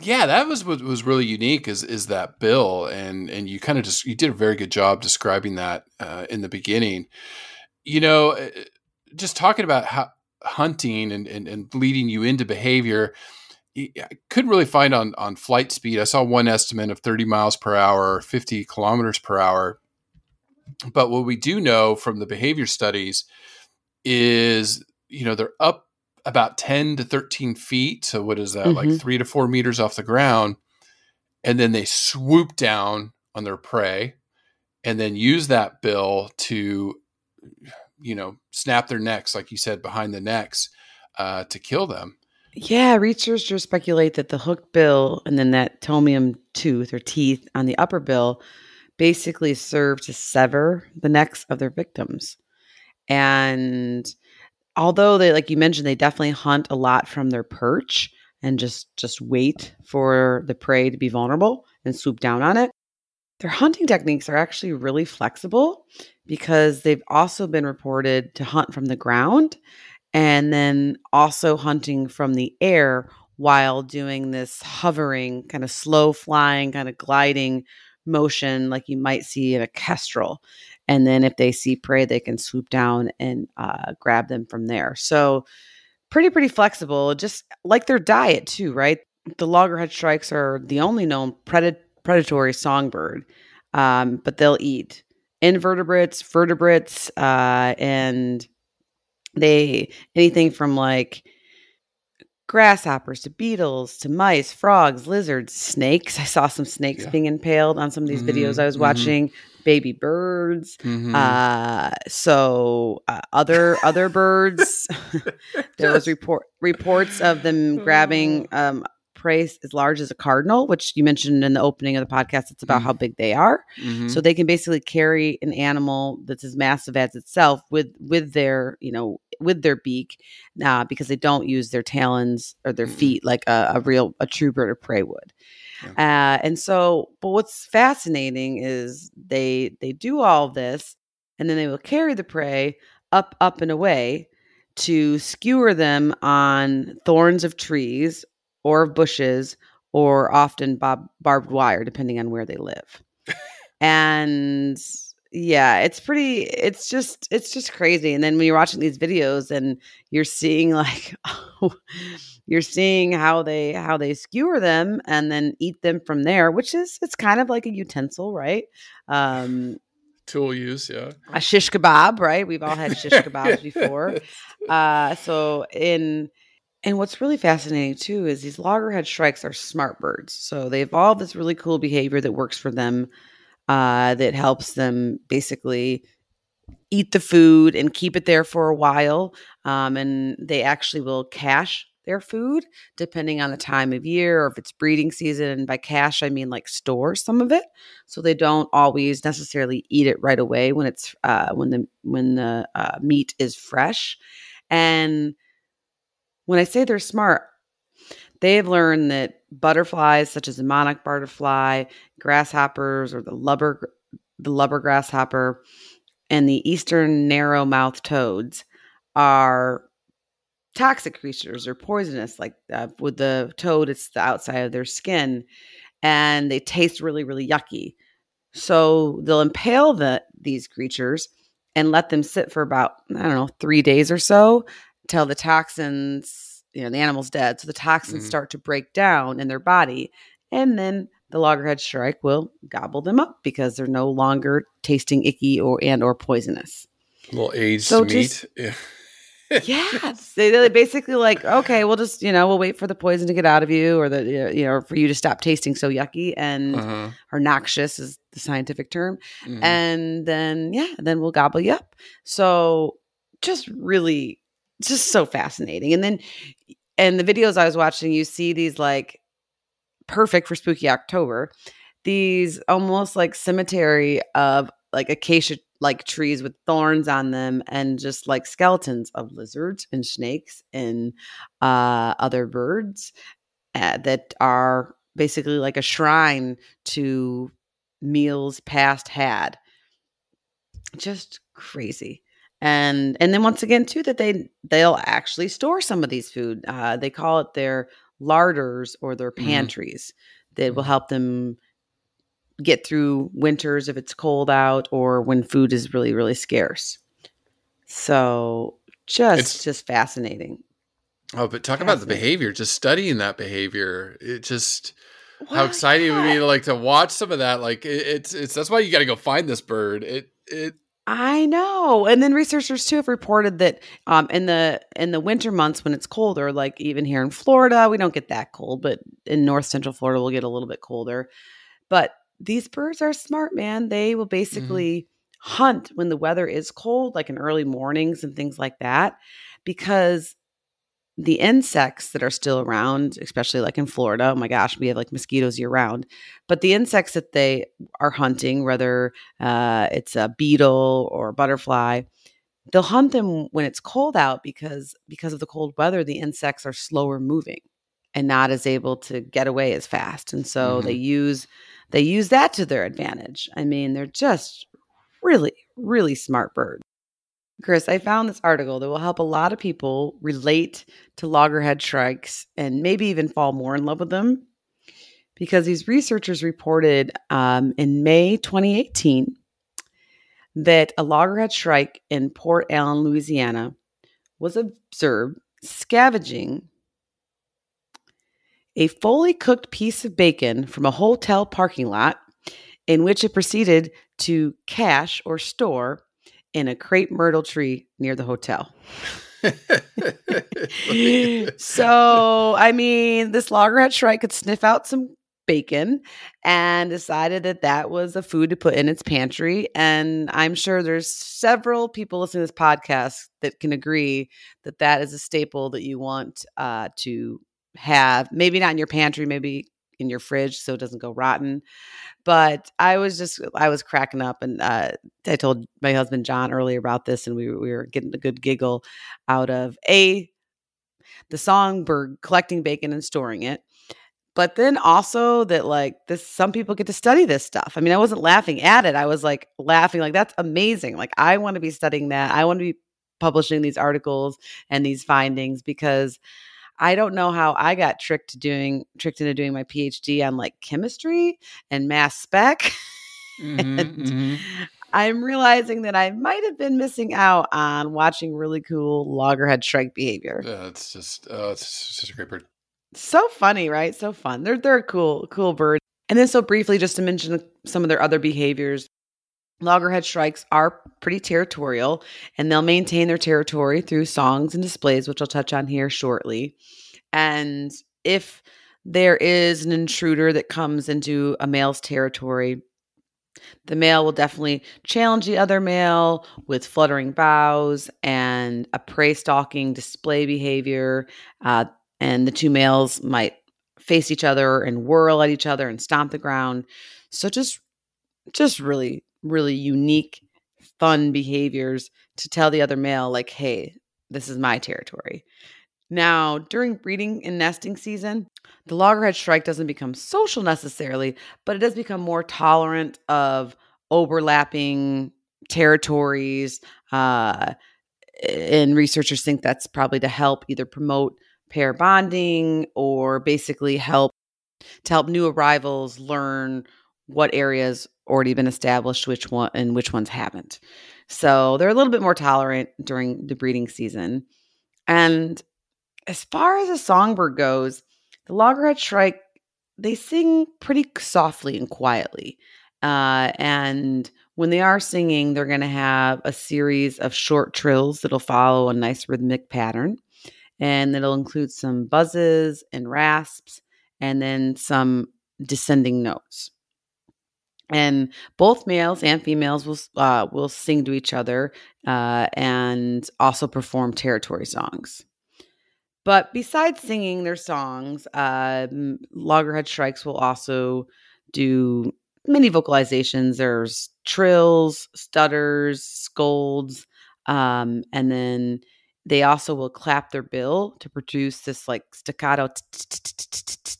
Yeah, that was what was really unique is is that bill, and and you kind of just you did a very good job describing that uh, in the beginning. You know, uh, just talking about how hunting and, and, and leading you into behavior. I couldn't really find on on flight speed. I saw one estimate of 30 miles per hour, 50 kilometers per hour. But what we do know from the behavior studies is you know they're up about 10 to 13 feet so what is that mm-hmm. like three to four meters off the ground and then they swoop down on their prey and then use that bill to you know snap their necks like you said behind the necks uh, to kill them Yeah, researchers speculate that the hooked bill and then that tomium tooth or teeth on the upper bill basically serve to sever the necks of their victims. And although they like you mentioned they definitely hunt a lot from their perch and just just wait for the prey to be vulnerable and swoop down on it. Their hunting techniques are actually really flexible because they've also been reported to hunt from the ground and then also hunting from the air while doing this hovering, kind of slow flying, kind of gliding motion like you might see in a kestrel. And then if they see prey, they can swoop down and uh, grab them from there. So, pretty, pretty flexible, just like their diet, too, right? The loggerhead shrikes are the only known pred- predatory songbird, um, but they'll eat invertebrates, vertebrates, uh, and they anything from like grasshoppers to beetles to mice, frogs, lizards, snakes. I saw some snakes yeah. being impaled on some of these mm-hmm, videos I was mm-hmm. watching. Baby birds. Mm-hmm. Uh, so uh, other other birds. [laughs] [laughs] there was report reports of them grabbing oh. um, prey as large as a cardinal, which you mentioned in the opening of the podcast. It's about mm-hmm. how big they are. Mm-hmm. So they can basically carry an animal that's as massive as itself with with their you know with their beak, uh, because they don't use their talons or their mm-hmm. feet like a, a, real a true bird of prey would. Yeah. Uh, and so, but what's fascinating is they they do all this, and then they will carry the prey up up and away to skewer them on thorns of trees or of bushes or often bob- barbed wire, depending on where they live. and yeah, it's pretty, it's just, it's just crazy. And then when you're watching these videos and you're seeing [laughs] like, you're seeing how they, how they skewer them and then eat them from there, which is, it's kind of like a utensil, right? Um, tool use yeah a shish kebab right we've all had shish [laughs] kebabs before uh so in and what's really fascinating too is these loggerhead shrikes are smart birds. So they evolve this really cool behavior that works for them, uh, that helps them basically eat the food and keep it there for a while. Um, and they actually will cache their food depending on the time of year or if it's breeding season. And by cache, I mean like store some of it, so they don't always necessarily eat it right away when it's uh, when the when the uh, meat is fresh. And when I say they're smart, they have learned that butterflies such as the monarch butterfly, grasshoppers, or the lubber the lubber grasshopper, and the eastern narrow-mouthed toads are toxic creatures or poisonous. Like uh, with the toad, it's the outside of their skin, and they taste really, really yucky. So they'll impale the these creatures and let them sit for about I don't know three days or so till the toxins, you know, the animal's dead. So the toxins mm-hmm. start to break down in their body. And then the loggerhead shrike will gobble them up because they're no longer tasting icky or and or poisonous. Little aged so meat. Just, [laughs] yeah. yes, they, they basically like okay, we'll just you know we'll wait for the poison to get out of you, or the you know for you to stop tasting so yucky and uh-huh. or noxious is the scientific term, mm-hmm. and then yeah, then we'll gobble you up. So just really just so fascinating. And then, and the videos I was watching, you see these like perfect for spooky October, these almost like cemetery of like acacia like trees with thorns on them and just like skeletons of lizards and snakes and uh, other birds uh, that are basically like a shrine to meals past had. Just crazy and and then once again too that they they'll actually store some of these food uh, they call it their larders or their mm-hmm. pantries mm-hmm. that will mm-hmm. help them get through winters if it's cold out or when food is really really scarce so just it's, just fascinating oh but talk about the behavior just studying that behavior it just what? how exciting it would be to like to watch some of that like it, it's it's that's why you got to go find this bird it it I know. And then researchers too have reported that um, in the in the winter months when it's colder, like even here in Florida, we don't get that cold, but in north central Florida we'll get a little bit colder. But these birds are smart, man. They will mm-hmm. basically mm-hmm. hunt when the weather is cold, like in early mornings and things like that, because the insects that are still around, especially like in Florida, oh my gosh, we have like mosquitoes year round. But the insects that they are hunting, whether uh, it's a beetle or a butterfly, they'll hunt them when it's cold out because because of the cold weather, the insects are slower moving and not as able to get away as fast. And so mm-hmm. they use they use that to their advantage. I mean, they're just really, really smart birds. Chris, I found this article that will help a lot of people relate to loggerhead shrikes and maybe even fall more in love with them. Because these researchers reported um, in May 2018 that a loggerhead shrike in Port Allen, Louisiana, was observed scavenging a fully cooked piece of bacon from a hotel parking lot in which it proceeded to cache or store in a crepe myrtle tree near the hotel. [laughs] [laughs] so, I mean, this loggerhead shrike could sniff out some bacon and decided that that was a food to put in its pantry. And I'm sure there's several people listening to this podcast that can agree that that is a staple that you want uh, to have. Maybe not in your pantry, maybe in your fridge so it doesn't go rotten. But I was just I was cracking up, and uh, I told my husband John earlier about this, and we we were getting a good giggle out of a the songbird collecting bacon and storing it. But then also that like this some people get to study this stuff. I mean, I wasn't laughing at it. I was like laughing like that's amazing. Like I want to be studying that. I want to be publishing these articles and these findings because I don't know how I got tricked doing tricked into doing my PhD on like chemistry and mass spec. [laughs] Mm-hmm, and mm-hmm. I'm realizing that I might have been missing out on watching really cool loggerhead shrike behavior. Yeah, it's just uh, it's such a great bird. So funny, right? So fun. They're they're a cool cool bird. And then so briefly, just to mention some of their other behaviors. Loggerhead shrikes are pretty territorial and they'll maintain their territory through songs and displays, which I'll touch on here shortly. And if there is an intruder that comes into a male's territory, the male will definitely challenge the other male with fluttering bows and a prey stalking display behavior. Uh, and the two males might face each other and whirl at each other and stomp the ground. So just just really really unique, fun behaviors to tell the other male, like, hey, this is my territory. Now, during breeding and nesting season, the loggerhead shrike doesn't become social necessarily, but it does become more tolerant of overlapping territories. Uh, and researchers think that's probably to help either promote pair bonding or basically help to help new arrivals learn what areas already been established which one and which ones haven't. So they're a little bit more tolerant during the breeding season. And as far as a songbird goes, the loggerhead shrike they sing pretty softly and quietly. Uh, and when they are singing, they're going to have a series of short trills that'll follow a nice rhythmic pattern. And it'll include some buzzes and rasps and then some descending notes and both males and females will uh, will sing to each other uh, and also perform territory songs. But besides singing their songs, uh, loggerhead shrikes will also do many vocalizations. There's trills, stutters, scolds, um, and then they also will clap their bill to produce this like staccato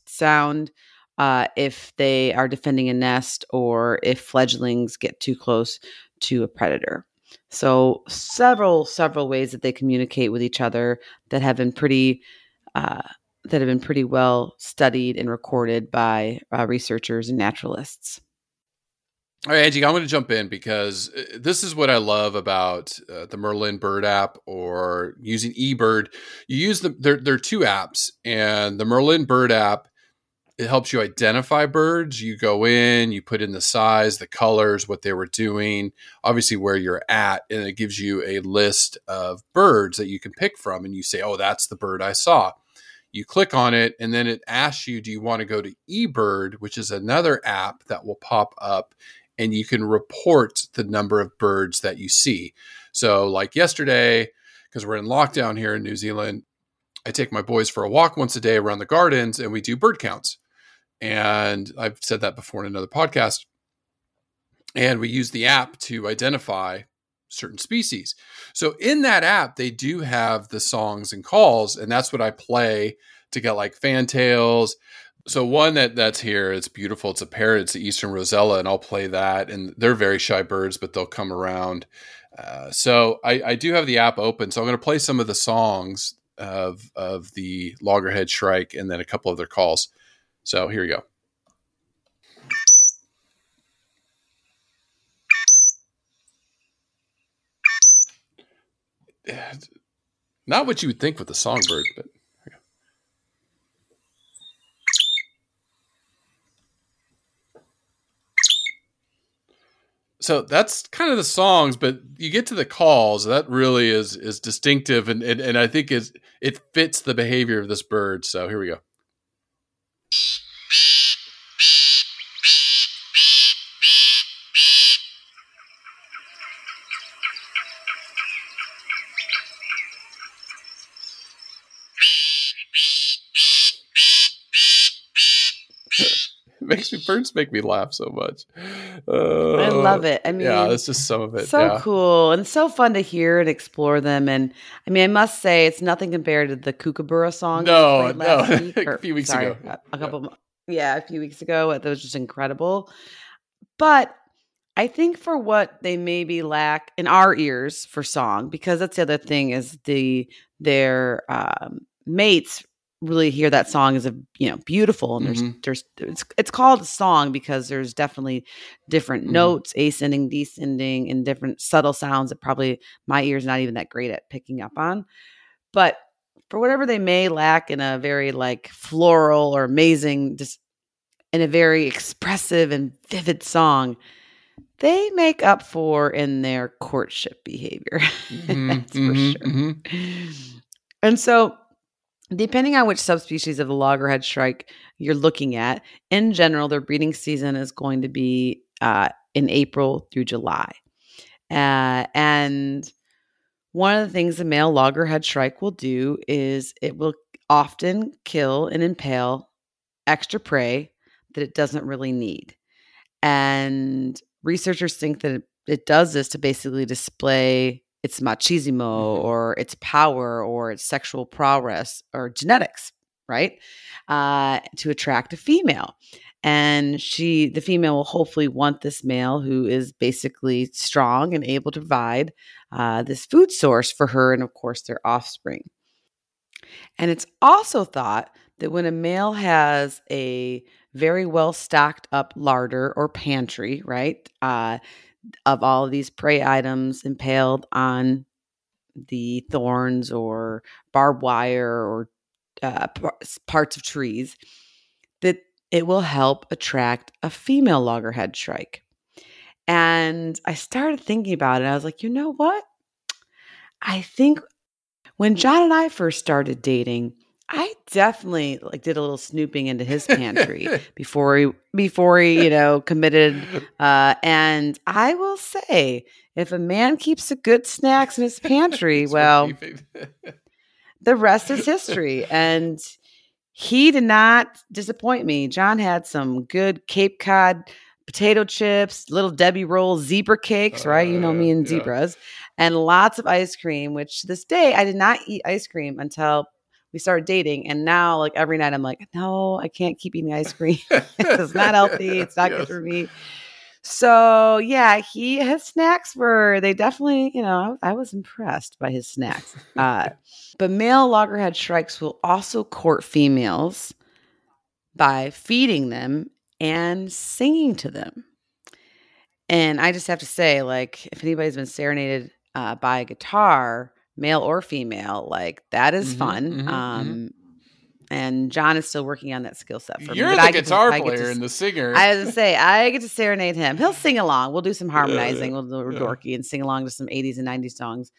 sound uh, if they are defending a nest or if fledglings get too close to a predator. So, several, several ways that they communicate with each other that have been pretty. Uh, that have been pretty well studied and recorded by uh, researchers and naturalists. All right, Angie, I'm going to jump in because uh, this is what I love about uh, the Merlin Bird app or using eBird. You use the there, there are two apps, and the Merlin Bird app it helps you identify birds. You go in, you put in the size, the colors, what they were doing, obviously where you're at, and it gives you a list of birds that you can pick from. And you say, oh, that's the bird I saw. You click on it, and then it asks you, do you want to go to eBird, which is another app that will pop up, and you can report the number of birds that you see. So, like yesterday, because we're in lockdown here in New Zealand, I take my boys for a walk once a day around the gardens and we do bird counts. And I've said that before in another podcast. And we use the app to identify certain species. So in that app, they do have the songs and calls, and that's what I play to get like fantails. So one that that's here, it's beautiful. It's a parrot. It's the eastern rosella, and I'll play that. And they're very shy birds, but they'll come around. Uh, so I, I do have the app open. So I'm going to play some of the songs of of the loggerhead shrike, and then a couple of their calls. So here you go. [sighs] Not what you would think with a songbird, but so that's kind of the songs, but you get to the calls. That really is is distinctive, and and, and I think is it fits the behavior of this bird. So here we go. Beep. Makes me birds make me laugh so much. Uh, I love it. I mean, yeah, that's just some of it. So yeah. cool and so fun to hear and explore them. And I mean, I must say, it's nothing compared to the Kookaburra song. No, no, [laughs] week, or, a few weeks sorry, ago, a, couple, yeah. yeah, a few weeks ago. That was just incredible. But I think for what they maybe lack in our ears for song, because that's the other thing is the their um, mates really hear that song as a you know beautiful and there's mm-hmm. there's it's it's called a song because there's definitely different mm-hmm. notes ascending descending and different subtle sounds that probably my ears not even that great at picking up on but for whatever they may lack in a very like floral or amazing just in a very expressive and vivid song they make up for in their courtship behavior [laughs] mm-hmm. that's for mm-hmm. sure mm-hmm. and so Depending on which subspecies of the loggerhead shrike you're looking at, in general, their breeding season is going to be uh, in April through July. Uh, and one of the things the male loggerhead shrike will do is it will often kill and impale extra prey that it doesn't really need. And researchers think that it, it does this to basically display its machismo mm-hmm. or its power or its sexual prowess or genetics, right? Uh, to attract a female. And she, the female, will hopefully want this male who is basically strong and able to provide uh, this food source for her and, of course, their offspring. And it's also thought that when a male has a very well stocked up larder or pantry, right? Uh, of all of these prey items impaled on the thorns or barbed wire or uh, parts of trees, that it will help attract a female loggerhead shrike. And I started thinking about it. I was like, you know what? I think when John and I first started dating, I definitely like did a little snooping into his pantry [laughs] before he before he, you know, committed [laughs] uh and I will say if a man keeps a good snacks in his pantry, well [laughs] the rest is history and he did not disappoint me. John had some good Cape Cod potato chips, little Debbie roll zebra cakes, right? You know me uh, and yeah. zebras, and lots of ice cream, which to this day I did not eat ice cream until we started dating and now like every night i'm like no i can't keep eating ice cream. [laughs] [laughs] It's not healthy. It's not yes. good for me. So yeah he his snacks were they definitely you know i, I was impressed by his snacks uh, [laughs] but male loggerhead shrikes will also court females by feeding them and singing to them. And i just have to say like if anybody's been serenaded uh, by a guitar male or female. Like that is mm-hmm, fun. Mm-hmm, um, mm-hmm. And John is still working on that skill set for You're me. You're the guitar to, player to, and the singer. I was to say I get to serenade him. He'll sing along. We'll do some harmonizing. Yeah, we'll do yeah. dorky and sing along to some 80s and 90s songs.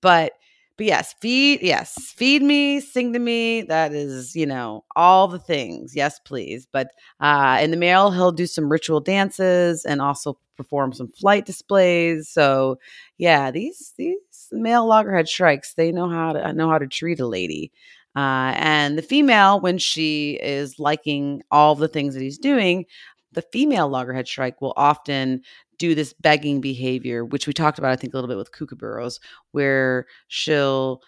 But but yes, feed yes, feed me, sing to me. That is, you know, all the things. Yes, please. But uh in the male, he'll do some ritual dances and also perform some flight displays. So yeah, these these male loggerhead shrikes, they know how to know how to treat a lady. Uh, and the female, when she is liking all the things that he's doing, the female loggerhead shrike will often do this begging behavior, which we talked about, I think, a little bit with kookaburras, where she'll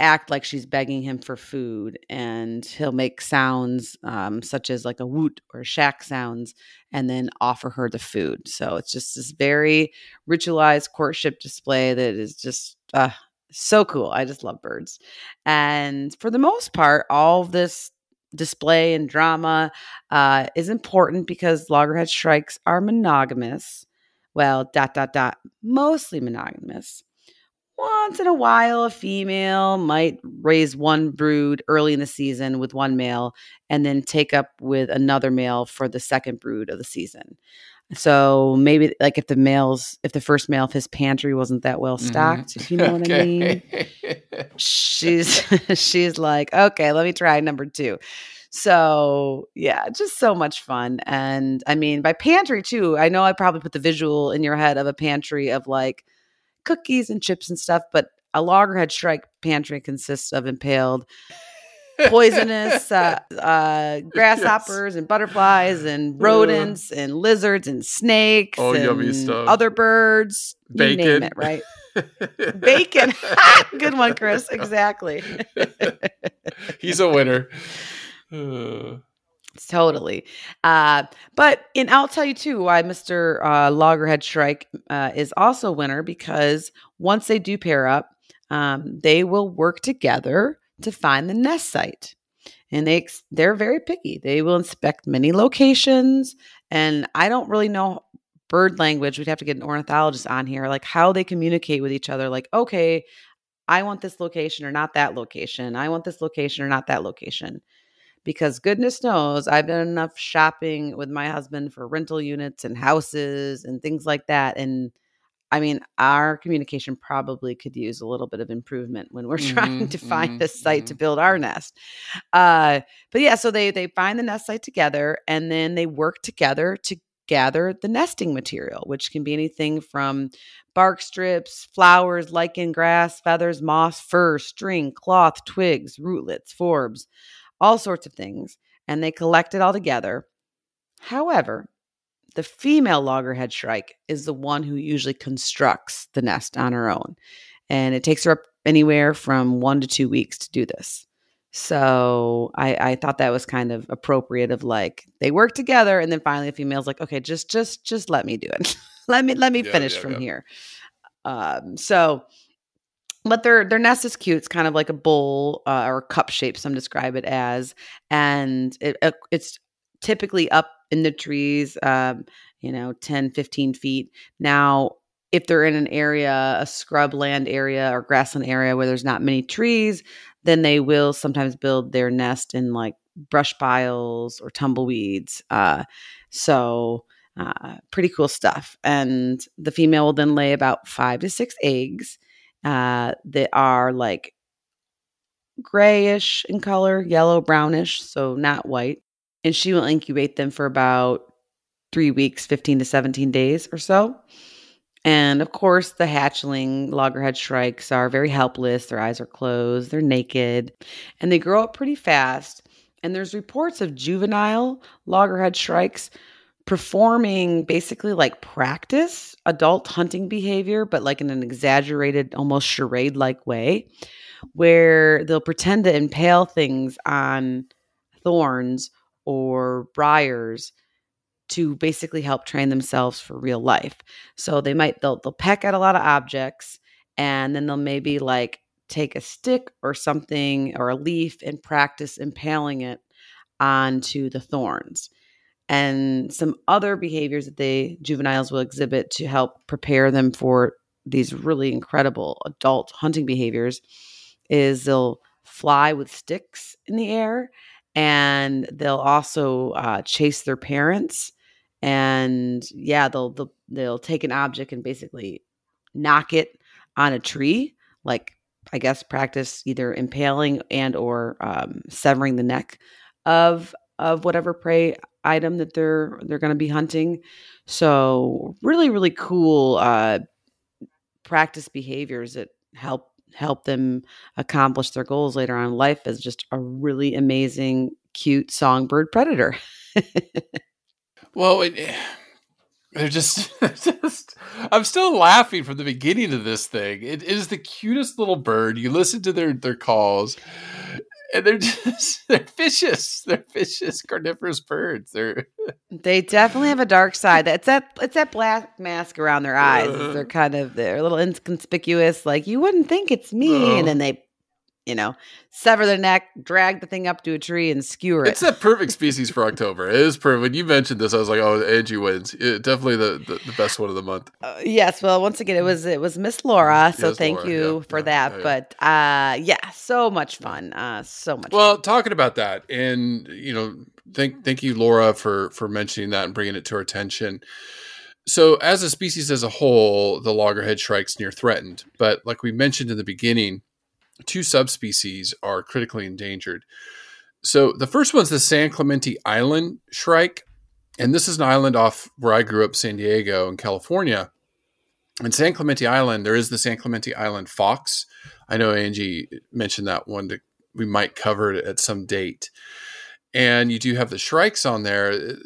act like she's begging him for food and he'll make sounds um, such as like a woot or shack sounds and then offer her the food so it's just this very ritualized courtship display that is just uh, so cool i just love birds and for the most part all this display and drama uh, is important because loggerhead shrikes are monogamous well dot dot dot mostly monogamous once in a while, a female might raise one brood early in the season with one male and then take up with another male for the second brood of the season. So maybe like if the males, if the first male of his pantry wasn't that well mm-hmm. stocked, mm-hmm. if you know what I mean, [laughs] she's [laughs] she's like, okay, let me try number two. So yeah, just so much fun. And I mean, by pantry too, I know I probably put the visual in your head of a pantry of like cookies and chips and stuff, but a loggerhead shrike pantry consists of impaled poisonous uh, uh, grasshoppers yes. and butterflies and rodents and lizards and snakes oh, and yummy stuff. other birds. Bacon. You name it, right? [laughs] Bacon. [laughs] Good one, Chris. [laughs] Exactly. He's a winner. [sighs] [sighs] Totally. Uh, but and I'll tell you too why Mr. Uh, Loggerhead Shrike uh, is also a winner because once they do pair up, um, they will work together to find the nest site. And they they're very picky. They will inspect many locations, and I don't really know bird language. We'd have to get an ornithologist on here, like how they communicate with each other. Like, okay, I want this location or not that location. I want this location or not that location because goodness knows I've done enough shopping with my husband for rental units and houses and things like that. And I mean, our communication probably could use a little bit of improvement when we're [laughs] mm-hmm, trying to find mm-hmm, a site mm-hmm. to build our nest. Uh, but yeah, so they they find the nest site together and then they work together to gather the nesting material, which can be anything from bark strips, flowers, lichen, grass, feathers, moss, fur, string, cloth, twigs, rootlets, forbs all sorts of things, and they collect it all together. However, the female loggerhead shrike is the one who usually constructs the nest on her own. And it takes her up anywhere from one to two weeks to do this. So I, I thought that was kind of appropriate of like they work together and then finally the female's like, okay, just just just let me do it. [laughs] let me let me yeah, finish yeah, from yeah. here. Um so but their their nest is cute. It's kind of like a bowl uh, or cup shape. Some describe it as, and it, it's typically up in the trees, um, you know, 10, 15 feet. Now, if they're in an area, a scrub land area or grassland area where there's not many trees, then they will sometimes build their nest in like brush piles or tumbleweeds. Uh, so, uh, pretty cool stuff. And the female will then lay about five to six eggs uh, that are like grayish in color, yellow, brownish, so not white. And she will incubate them for about three weeks, 15 to 17 days or so. And of course, the hatchling loggerhead shrikes are very helpless. Their eyes are closed, they're naked, and they grow up pretty fast. And there's reports of juvenile loggerhead shrikes performing basically like practice adult hunting behavior, but like in an exaggerated, almost charade like way, where they'll pretend to impale things on thorns or briars to basically help train themselves for real life. So they might they'll they'll peck at a lot of objects and then they'll maybe like take a stick or something or a leaf and practice impaling it onto the thorns and some other behaviors that the juveniles will exhibit to help prepare them for these really incredible adult hunting behaviors is they'll fly with sticks in the air and they'll also uh, chase their parents and yeah they'll, they'll they'll take an object and basically knock it on a tree like i guess practice either impaling and or um, severing the neck of of whatever prey item that they're they're going to be hunting. So really, really cool uh, practice behaviors that help help them accomplish their goals later on in life as just a really amazing, cute songbird predator. [laughs] well, it, eh, they're just, [laughs] just, I'm still laughing from the beginning of this thing. It is the cutest little bird. You listen to their their calls, and they're just [laughs] they're vicious. They're vicious carnivorous birds. They're [laughs] they definitely have a dark side. It's that it's that black mask around their eyes. Uh, they're kind of they're a little inconspicuous. Like you wouldn't think it's me, uh, and then they you know, sever the neck, drag the thing up to a tree, and skewer it. It's a perfect species for October. It is perfect. When you mentioned this, I was like, "Oh, Angie wins. It, definitely the, the, the, best one of the month." Uh, yes. Well, once again, it was it was Miss Laura. So yes, thank Laura. you yeah, for yeah, that. Yeah, but uh, yeah, so much fun. Uh, so much. Well, fun. talking about that, and you know, thank thank you, Laura, for for mentioning that and bringing it to our attention. So, as a species as a whole, the loggerhead shrike's near threatened. But like we mentioned in the beginning two subspecies are critically endangered. So the first one's the San Clemente Island shrike. And this is an island off where I grew up, San Diego in California. In San Clemente Island, there is the San Clemente Island fox. I know Angie mentioned that one that we might cover it at some date. And you do have the shrikes on there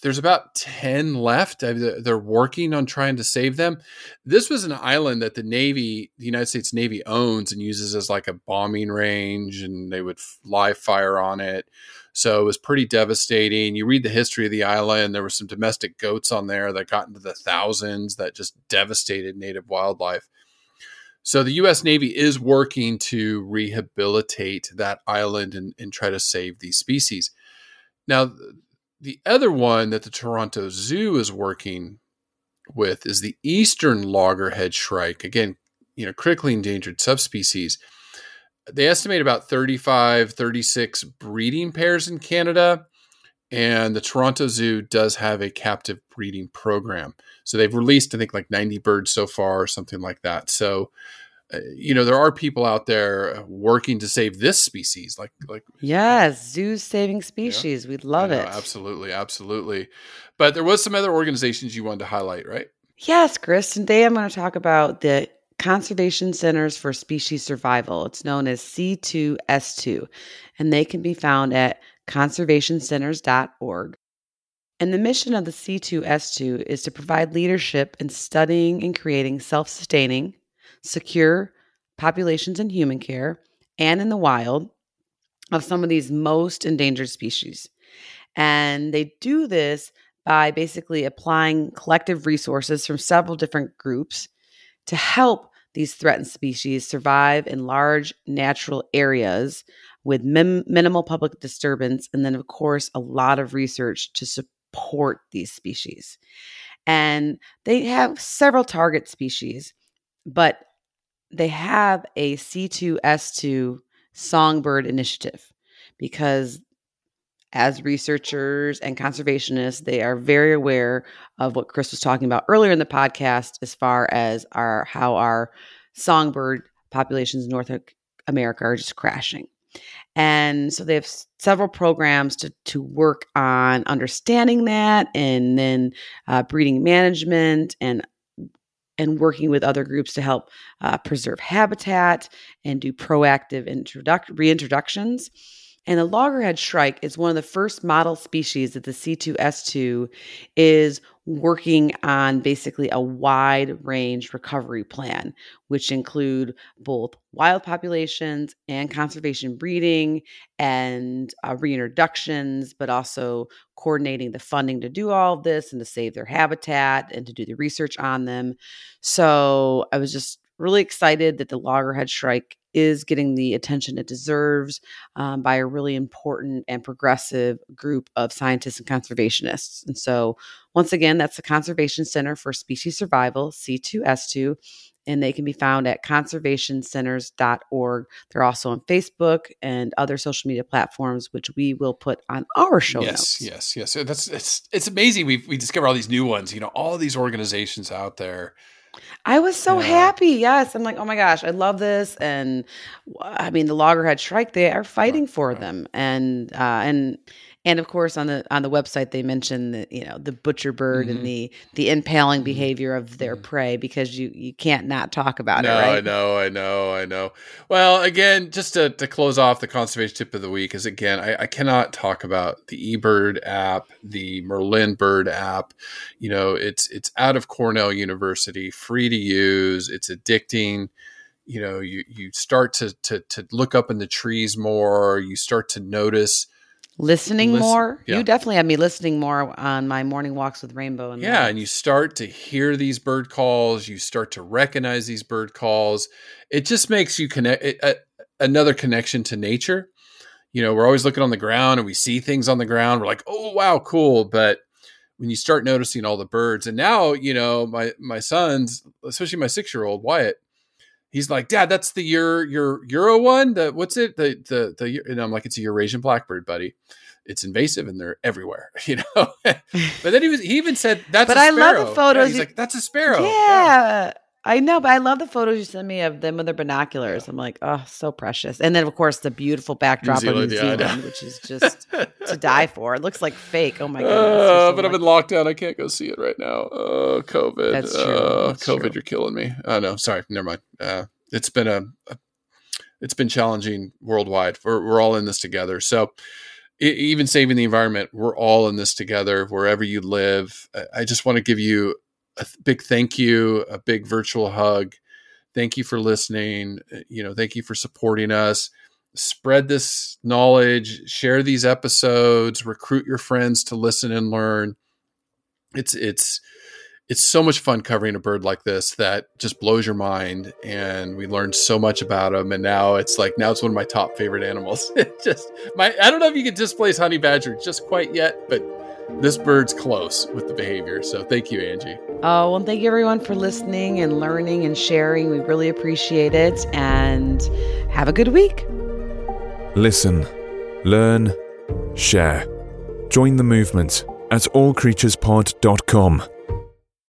there's about 10 left. They're working on trying to save them. This was an island that the Navy, the United States Navy owns and uses as like a bombing range, and they would live fire on it. So it was pretty devastating. You read the history of the island, there were some domestic goats on there that got into the thousands that just devastated native wildlife. So the U.S. Navy is working to rehabilitate that island and, and try to save these species. Now, the other one that the Toronto Zoo is working with is the eastern loggerhead shrike. Again, you know, critically endangered subspecies. They estimate about 35, 36 breeding pairs in Canada. And the Toronto Zoo does have a captive breeding program. So they've released, I think, like 90 birds so far or something like that. So you know there are people out there uh, working to save this species like like yes zoos saving species yeah. we love know, it. absolutely absolutely. But there was some other organizations you wanted to highlight right? Yes chris today i'm going to talk about the conservation centers for species survival. It's known as c2s2 and they can be found at conservationcenters.org and the mission of the C2S2 is to provide leadership in studying and creating self sustaining, secure populations in human care and in the wild of some of these most endangered species. And they do this by basically applying collective resources from several different groups to help these threatened species survive in large natural areas with mim- minimal public disturbance. And then, of course, a lot of research to support these species. And they have several target species, but they have a C2S2 songbird initiative because as researchers and conservationists, they are very aware of what Chris was talking about earlier in the podcast as far as our how our songbird populations in North America are just crashing. And so they have several programs to, to work on understanding that and then uh, breeding management and and working with other groups to help uh, preserve habitat and do proactive introduc- reintroductions. And the loggerhead shrike is one of the first model species that the C2S2 is working on basically a wide range recovery plan, which include both wild populations and conservation breeding and uh, reintroductions, but also coordinating the funding to do all of this and to save their habitat and to do the research on them. So I was just really excited that the loggerhead shrike is getting the attention it deserves um, by a really important and progressive group of scientists and conservationists. And so, once again, that's the Conservation Center for Species Survival, C2S2, and they can be found at conservationcenters.org. They're also on Facebook and other social media platforms, which we will put on our show yes, notes. Yes, yes, yes. That's it's it's amazing. We we discover all these new ones. You know, all these organizations out there I was so yeah. happy. Yes. I'm like, oh my gosh, I love this. And I mean, the loggerhead shrike, they are fighting for them. And, uh, and, And of course, on the on the website, they mention the you know the butcher bird Mhm. and the the impaling Mhm. behavior of their Mhm. prey because you you can't not talk about no, it, right? I know, I know, I know. Well, again, just to, to close off the conservation tip of the week is again, I, I cannot talk about the eBird app, the Merlin Bird app. You know, it's it's out of Cornell University, free to use. It's addicting. You know, you you start to to to look up in the trees more. You start to notice. Listening Listen- more. yeah. You definitely have me listening more on my morning walks with Rainbow and Yeah, and you start to hear these bird calls. You start to recognize these bird calls. It just makes you connect it, uh, another connection to nature. You know, we're always looking on the ground and we see things on the ground. We're like, oh wow, cool. But when you start noticing all the birds, and now you know my my sons, especially my six year old Wyatt, he's like, Dad, that's the your your Euro one. The what's it? The the the and I'm like, it's a Eurasian blackbird, buddy. It's invasive and they're everywhere, [laughs] you know. [laughs] but then he was he even said that's. But a I love the sparrow." Yeah, photos he's like, that's a sparrow. Yeah, I know, but I love the photos you send me of them with their binoculars. I'm like, oh, so precious. And then, of course, the beautiful backdrop Zealand, of New yeah, Zealand, which is just to die for. It looks like fake. Oh my [laughs] goodness. Uh, but I'm in lockdown. I can't go see it right now. Oh, COVID. That's true. Uh, That's COVID, true. you're killing me. Oh no, sorry. Never mind. Uh, it's been a, a- it's been challenging worldwide. We're we're all in this together. So even saving the environment, we're all in this together. Wherever you live, I just want to give you a big thank you, a big virtual hug. Thank you for listening. Uh, You know, thank you for supporting us. Spread this knowledge, share these episodes, recruit your friends to listen and learn. It's it's it's so much fun covering a bird like this that just blows your mind and we learned so much about them and now it's like now it's one of my top favorite animals [laughs] just my i don't know if you can displace honey badger just quite yet but this bird's close with the behavior so thank you angie Oh, well, thank you everyone for listening and learning and sharing. We really appreciate it. And have a good week. Listen, learn, share. Join the movement at allcreaturespod.com.